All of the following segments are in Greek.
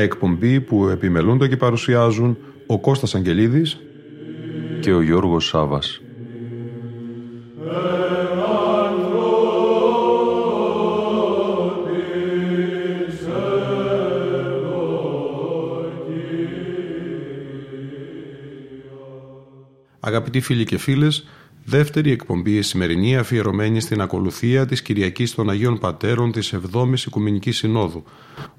Μια εκπομπή που επιμελούνται και παρουσιάζουν ο Κώστας Αγγελίδης και ο Γιώργος Σάβας. Αγαπητοί φίλοι και φίλες, δεύτερη εκπομπή η σημερινή αφιερωμένη στην ακολουθία της Κυριακής των Αγίων Πατέρων της 7ης Οικουμενικής Συνόδου,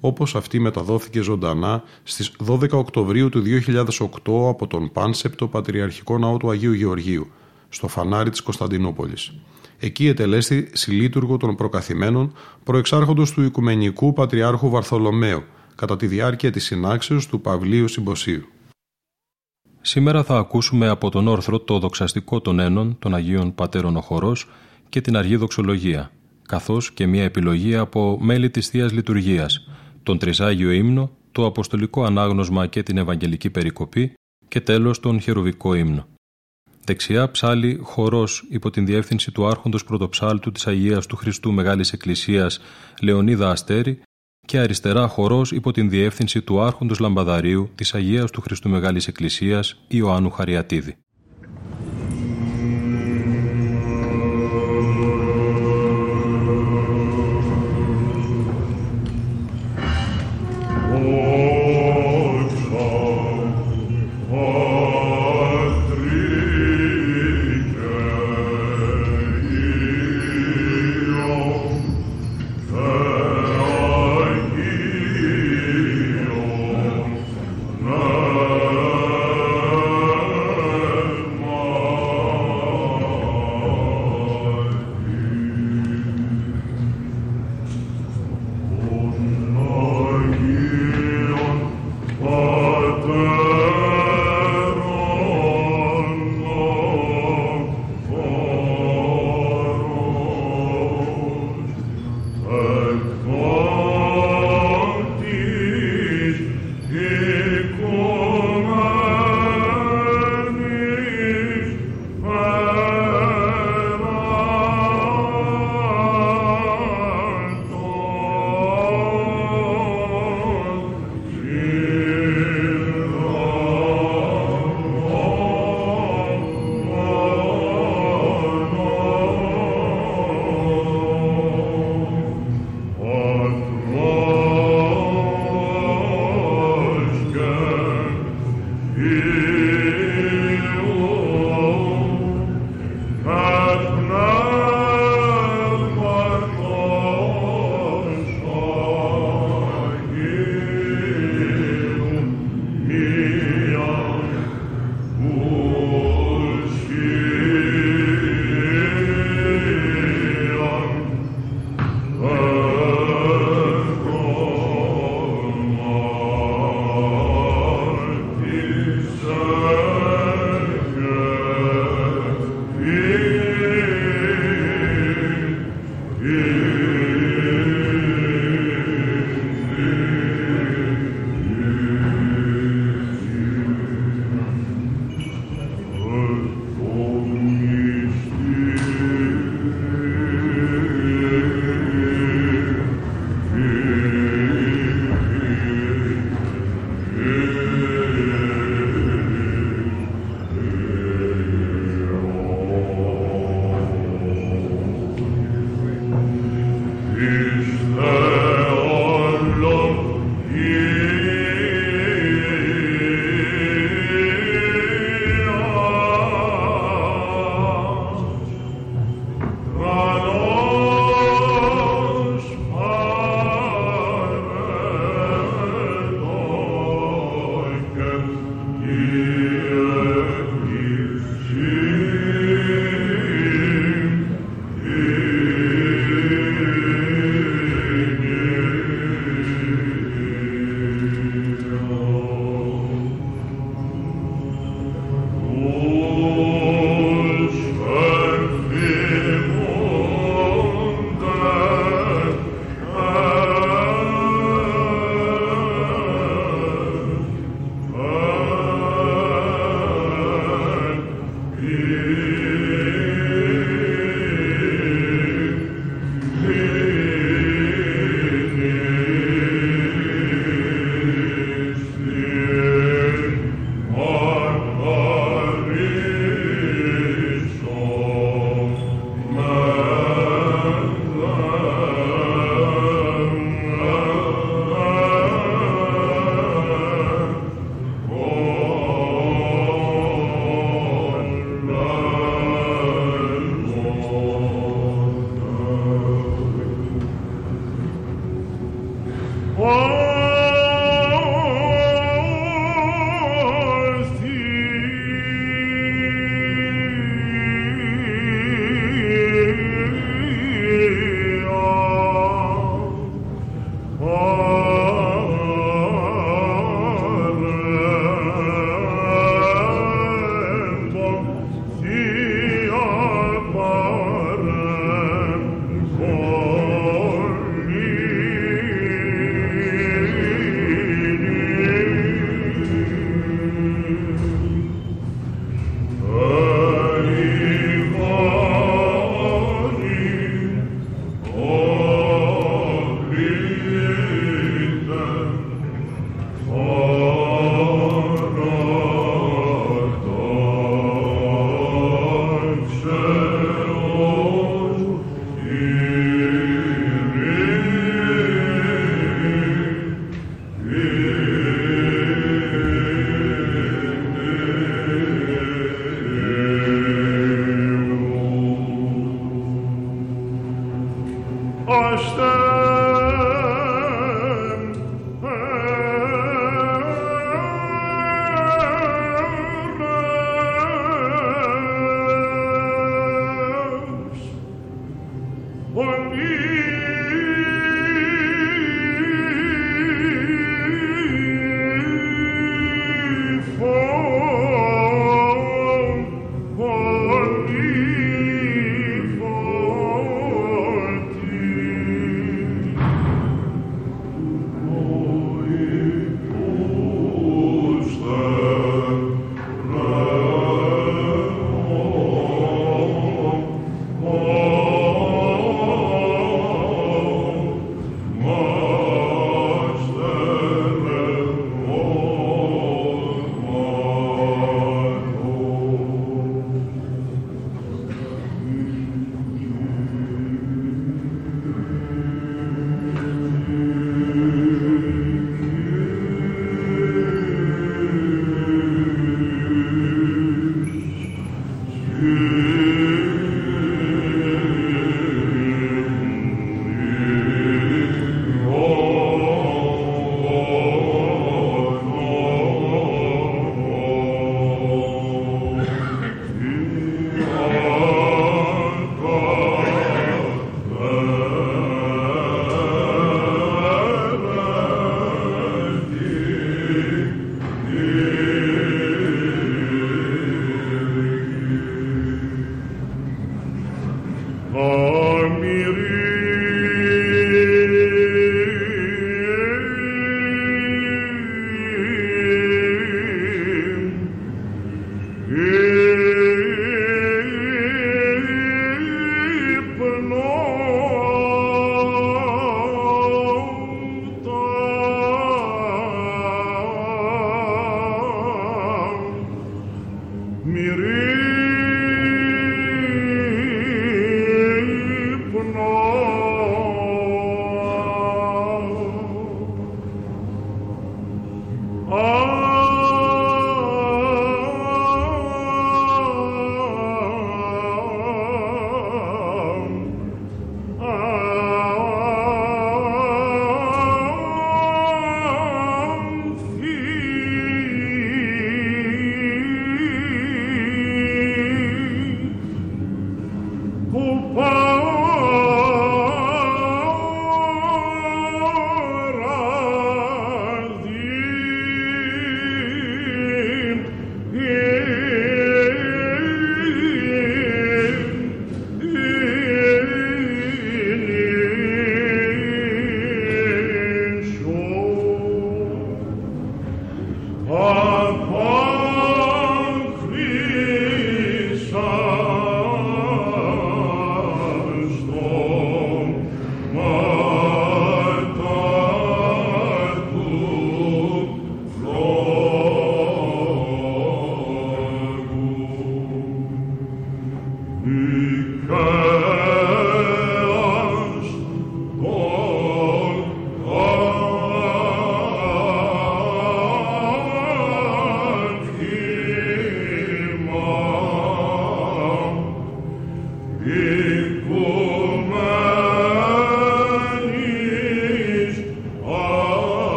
όπως αυτή μεταδόθηκε ζωντανά στις 12 Οκτωβρίου του 2008 από τον Πάνσεπτο Πατριαρχικό Ναό του Αγίου Γεωργίου, στο φανάρι της Κωνσταντινούπολης. Εκεί ετελέστη συλλήτουργο των προκαθημένων προεξάρχοντος του Οικουμενικού Πατριάρχου Βαρθολομαίου κατά τη διάρκεια της συνάξεως του Παυλίου Συμποσίου. Σήμερα θα ακούσουμε από τον όρθρο το δοξαστικό των ένων των Αγίων Πατέρων ο Χορός και την Αργή Δοξολογία, καθώς και μια επιλογή από μέλη της Θείας Λειτουργίας, τον Τρισάγιο Ύμνο, το Αποστολικό Ανάγνωσμα και την Ευαγγελική Περικοπή και τέλος τον Χερουβικό Ύμνο. Δεξιά ψάλει χορός υπό την διεύθυνση του Άρχοντος Πρωτοψάλτου της Αγίας του Χριστού Μεγάλης Εκκλησίας Λεωνίδα Αστέρη και αριστερά χορός υπό την διεύθυνση του Άρχοντος Λαμπαδαρίου της Αγίας του Χριστού Μεγάλης Εκκλησίας Ιωάννου Χαριατίδη.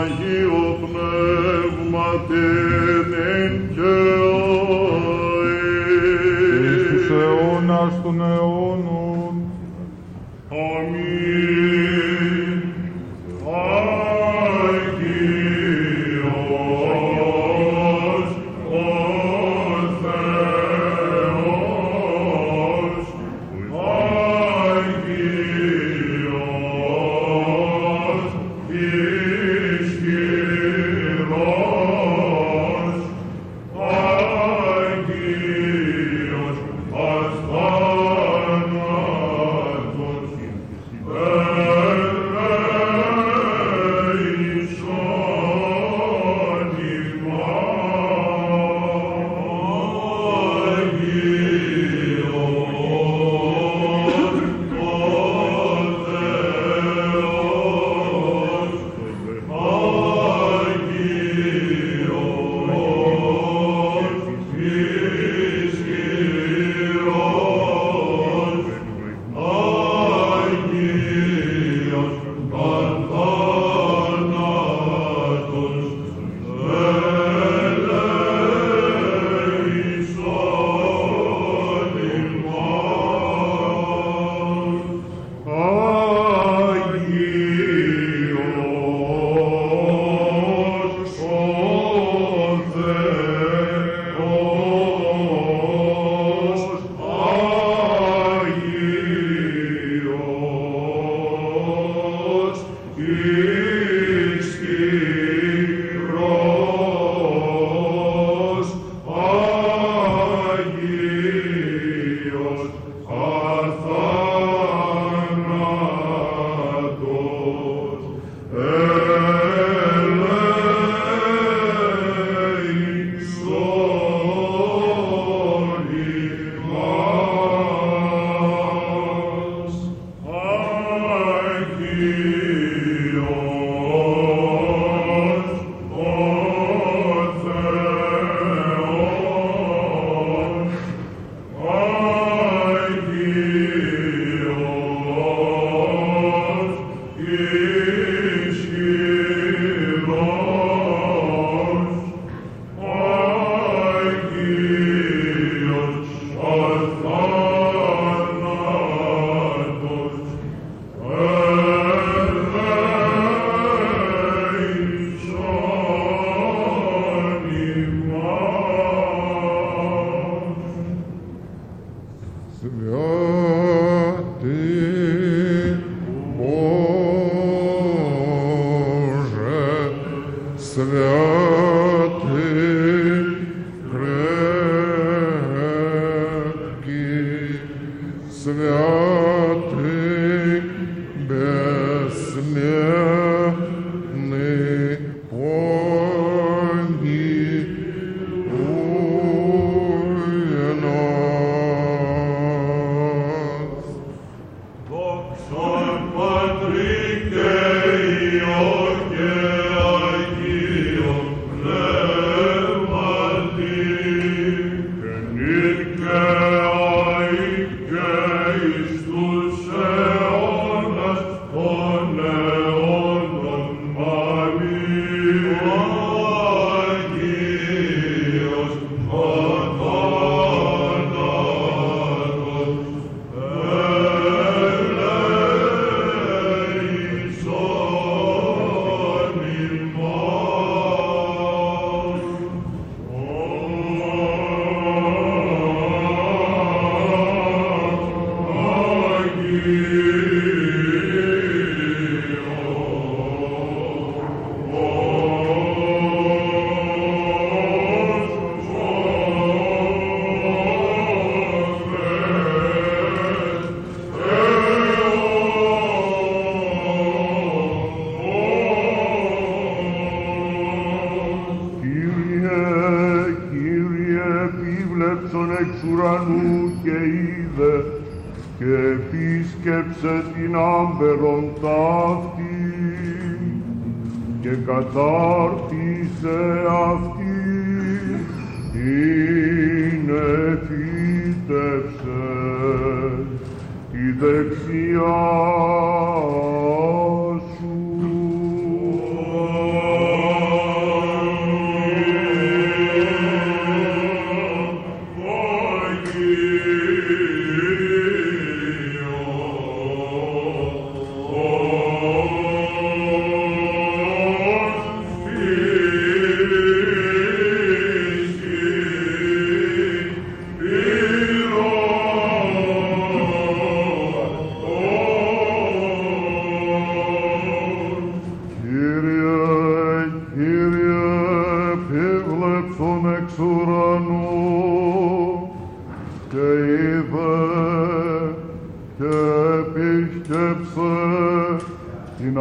Αγίο Πνεύμα την εν και αε. Εις τους αιώνας των αιώνων. Σε ευσεβή.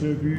surgery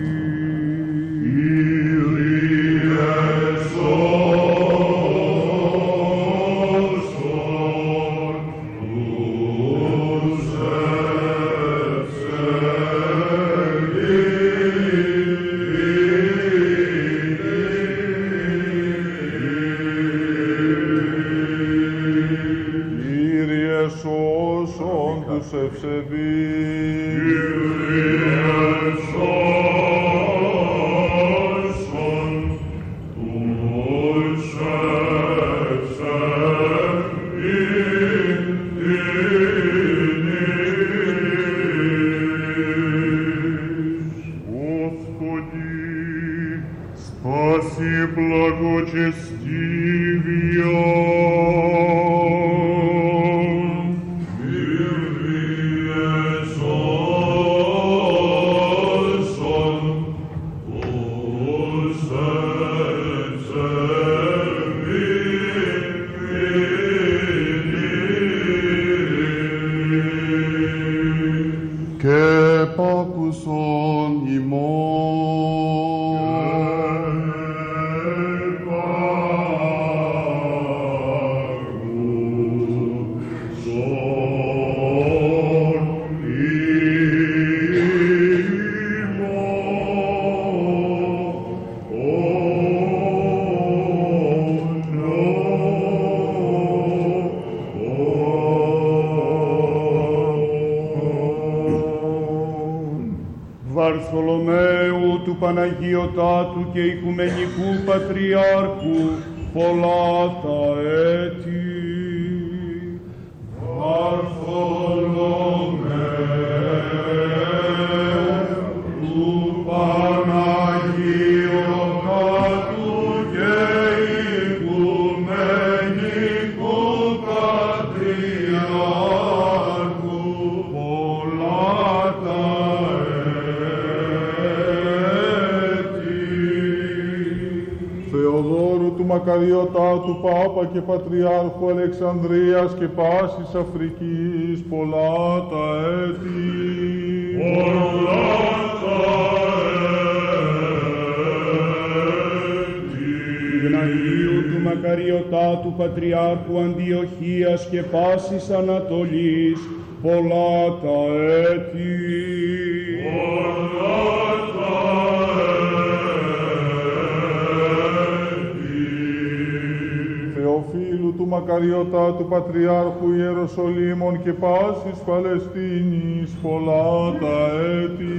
και Οικουμενικού Πατριάρχου πολλά Πάπα και Πατριάρχου Αλεξανδρίας και πάσης Αφρικής πολλά τα έτη. Γναγίου του Μακαριωτάτου Πατριάρχου Αντιοχίας και πάσης Ανατολής πολλά τα έτη. Θεοφίλου του Μακαριωτάτου Πατριάρχου Ιεροσολύμων και πάσης Παλαιστίνης πολλά τα έτη.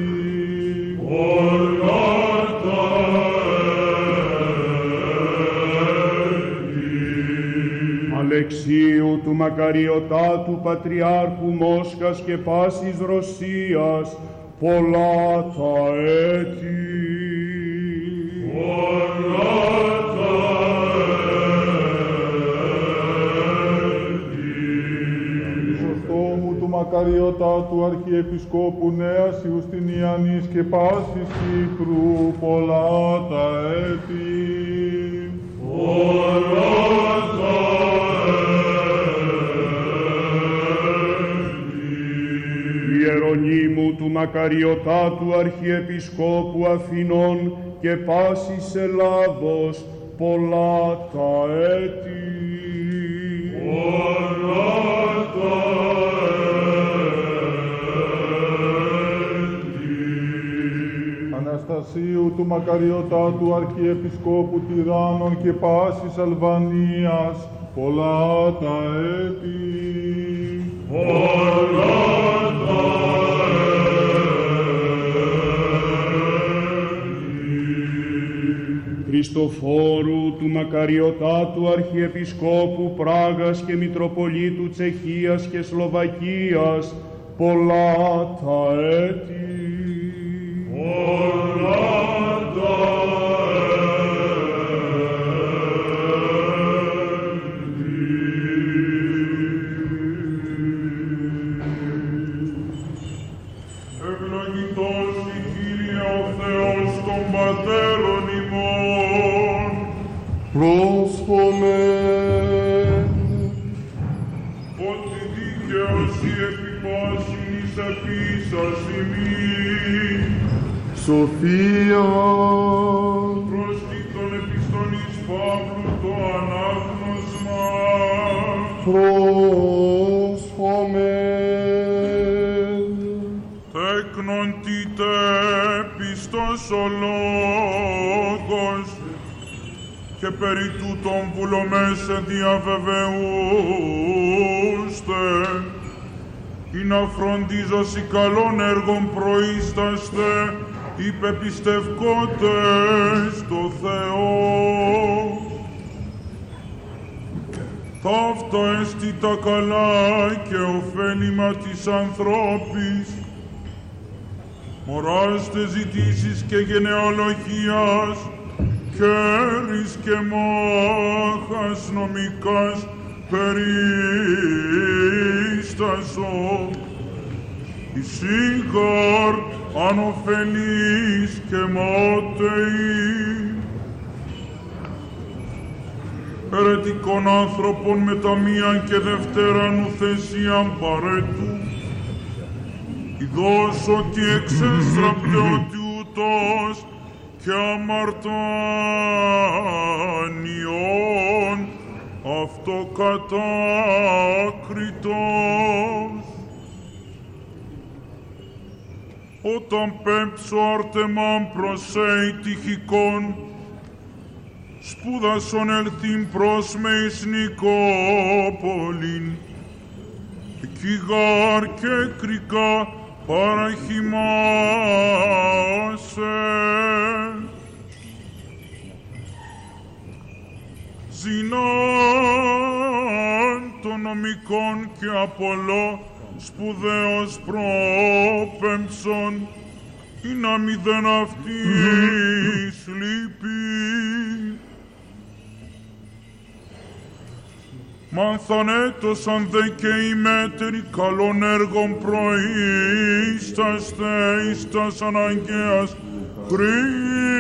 Αλεξίου του Μακαριωτάτου Πατριάρχου Μόσχας και πάσης Ρωσίας πολλά τα έτη. Χρυσοστόμου του Μακαριωτάτου Αρχιεπισκόπου Νέας Ιουστινιανής και πάσης Κύπρου πολλά τα έτη. Ιερονίμου του Μακαριωτάτου Αρχιεπισκόπου Αθηνών και πάσης Ελλάδος πολλά τα έτη. Αναστασίου του Μακαριωτάτου Αρχιεπισκόπου Τυράννων και πάσης Αλβανίας πολλά τα έτη. Χριστοφόρου του Μακαριωτάτου Αρχιεπισκόπου Πράγας και Μητροπολίτου Τσεχίας και Σλοβακίας πολλά τα έτη. Oh, Lord. Σοφία. Προς τον επιστολής Παύλου το ανάγνωσμα, πρόσχομαι. Τέκνον τίτε πιστός ο λόγος, και περί τούτων βουλομέσε διαβεβαιούστε, ή να φροντίζωση καλών έργων προείσταστε, υπεπιστευκότες το Θεό. Ταύτα έστι τα καλά και ωφέλιμα της ανθρώπης, μοράστε ζητήσεις και γενεαλογίας, κέρης και μάχας νομικάς περίστασο, εισήγαρ ανοφελής και μάταιη, ερετικών άνθρωπων με τα μίαν και δευτέραν ουθεσίαν παρέτου, Ιδός ότι εξέστραπτε ότι ούτως και αμαρτάνιον αυτοκατάκριτος. Όταν πέμψω αρτεμάν προσέει τυχικών, σπούδασον ελθύν προς με εις Νικόπολην, εκεί γάρ και κρικά παραχυμάσαι. Ζηνάν των νομικών και απολό σπουδαίος πρόπεμψον, ή να μηδέν αυτής λύπη. Μανθανέτωσαν δε και οι μέτεροι καλών έργων προείσταστε εις τας αναγκαίας χρίας,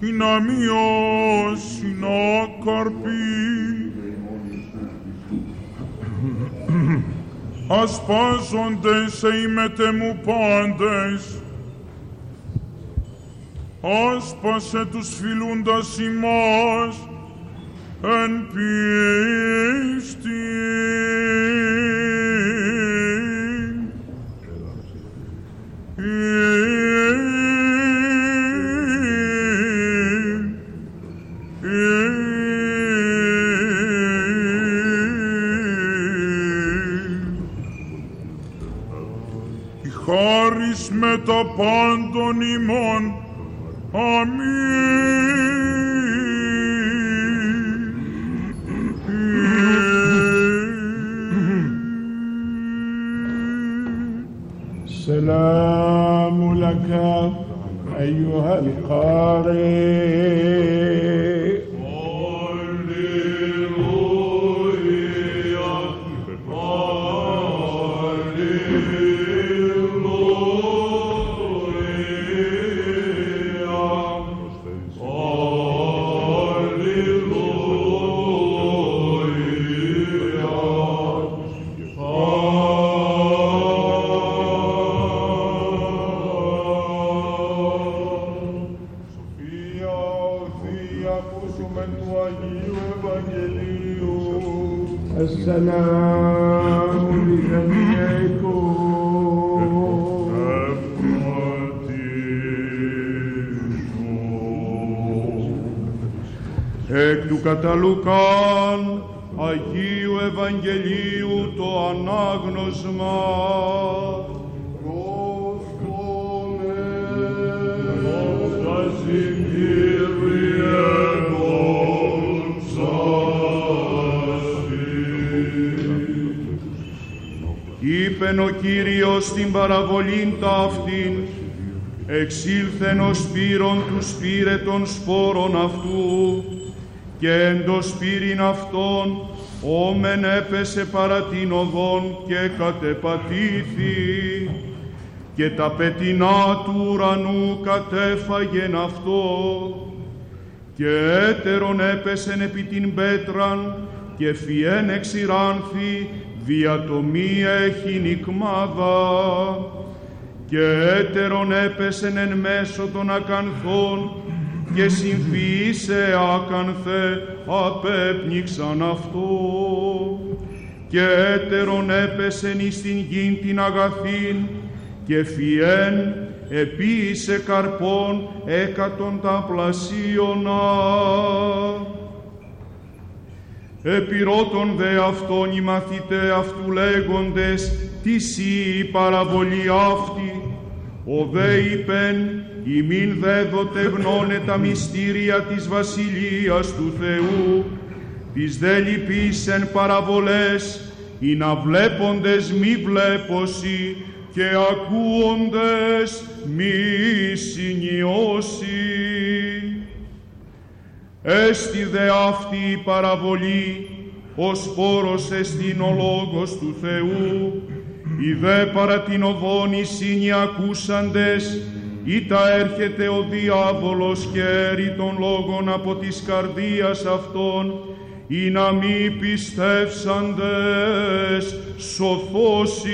ή να μειώσει να καρπεί. Ασπάζονται σε ημετε μου πάντες. Άσπασε τους φιλούντας ημάς εν πίστη. Η χάρις με τα πάντων ημών. Αμήν. سلام لك أيها القارئ παραβολήν τα αυτήν, εξήλθεν ο σπύρον του σπήρε των σπόρων αυτού, και εν το σπύριν αυτόν όμεν έπεσε παρά την οδόν και κατεπατήθη, και τα πετεινά του ουρανού κατέφαγεν αυτό, και έτερον έπεσεν επί την πέτραν, και φιέν εξηράνθη, διατομία έχει νικμάδα, και έτερον έπεσεν εν μέσω των ακανθών, και συμφίησε άκανθε, απέπνιξαν αυτό. Και έτερον έπεσεν εις την γην την αγαθήν, και φιέν επίησε καρπών έκατον τα πλασίωνα. Επιρώτων δε αυτόν οι μαθητέ αυτού λέγοντες, τι η παραβολή αυτή, ο δε είπεν, ημίν δέδοτε γνώνε τα μυστήρια της Βασιλείας του Θεού, τις δε λυπήσεν παραβολές, ή να βλέποντες μη βλέπωση, και ακούοντες μη συνειώσει. Έστι δε αυτή η παραβολή, ως πόρος εστίν ο λόγος του Θεού, οι δε παρά την οδόν οι σύνοι ακούσαντες, ή τα έρχεται ο διάβολος και έρει των λόγων από της καρδίας αυτών, ή να μη πιστεύσαντες σωθώσει.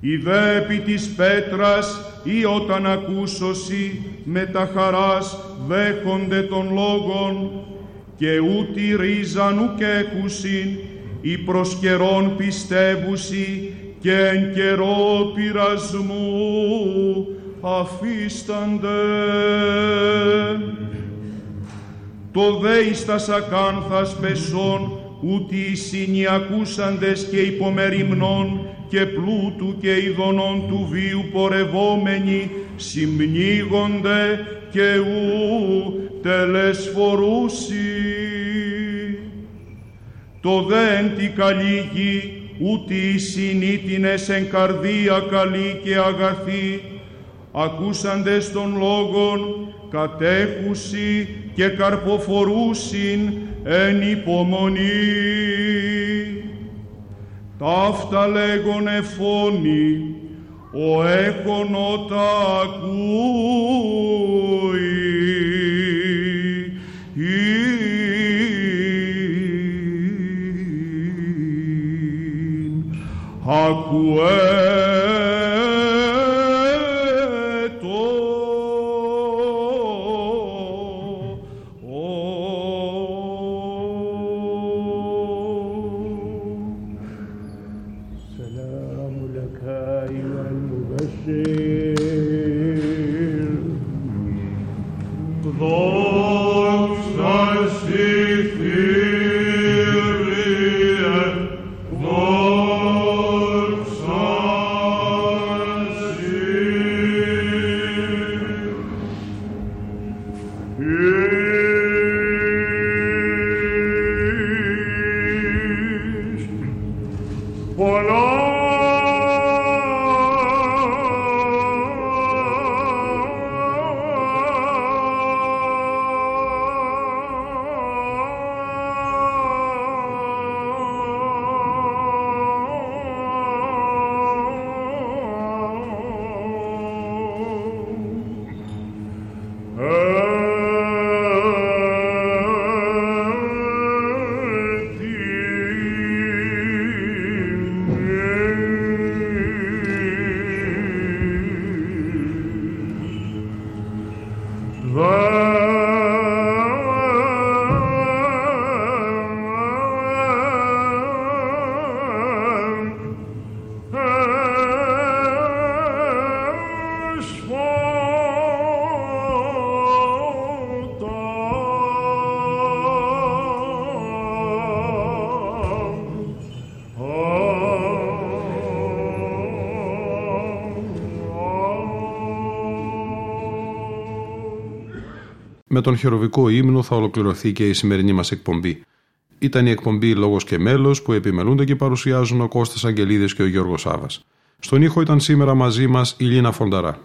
Η δε επί της πέτρας ή όταν ακούσωση με τα χαράς δέχονται των λόγων και ούτι ρίζαν ουκ έκουσιν ή προς καιρόν πιστεύουσι και εν καιρό πειρασμού αφίστανται. Το δε εις τας ακάνθας πεσών ούτι οι συνιακούσαντες και υπομεριμνών και πλούτου και ειδονών του βίου πορευόμενοι συμνίγονται και ου τελεσφορούσι. Το δέν τη καλή γη, ούτι οι συνήτινες εν καρδία καλή και αγαθή, ακούσαντες των λόγων, κατέχουσι και καρποφορούσιν εν υπομονή. Ταύτα λέγον εφώνη, ο έχων ότα ακούει. Ακουέτο. Με τον χειροβικό ύμνο θα ολοκληρωθεί και η σημερινή μας εκπομπή. Ήταν η εκπομπή Λόγος και Μέλος που επιμελούνται και παρουσιάζουν ο Κώστας Αγγελίδης και ο Γιώργος Σάβας. Στον ήχο ήταν σήμερα μαζί μας η Λίνα Φονταρά.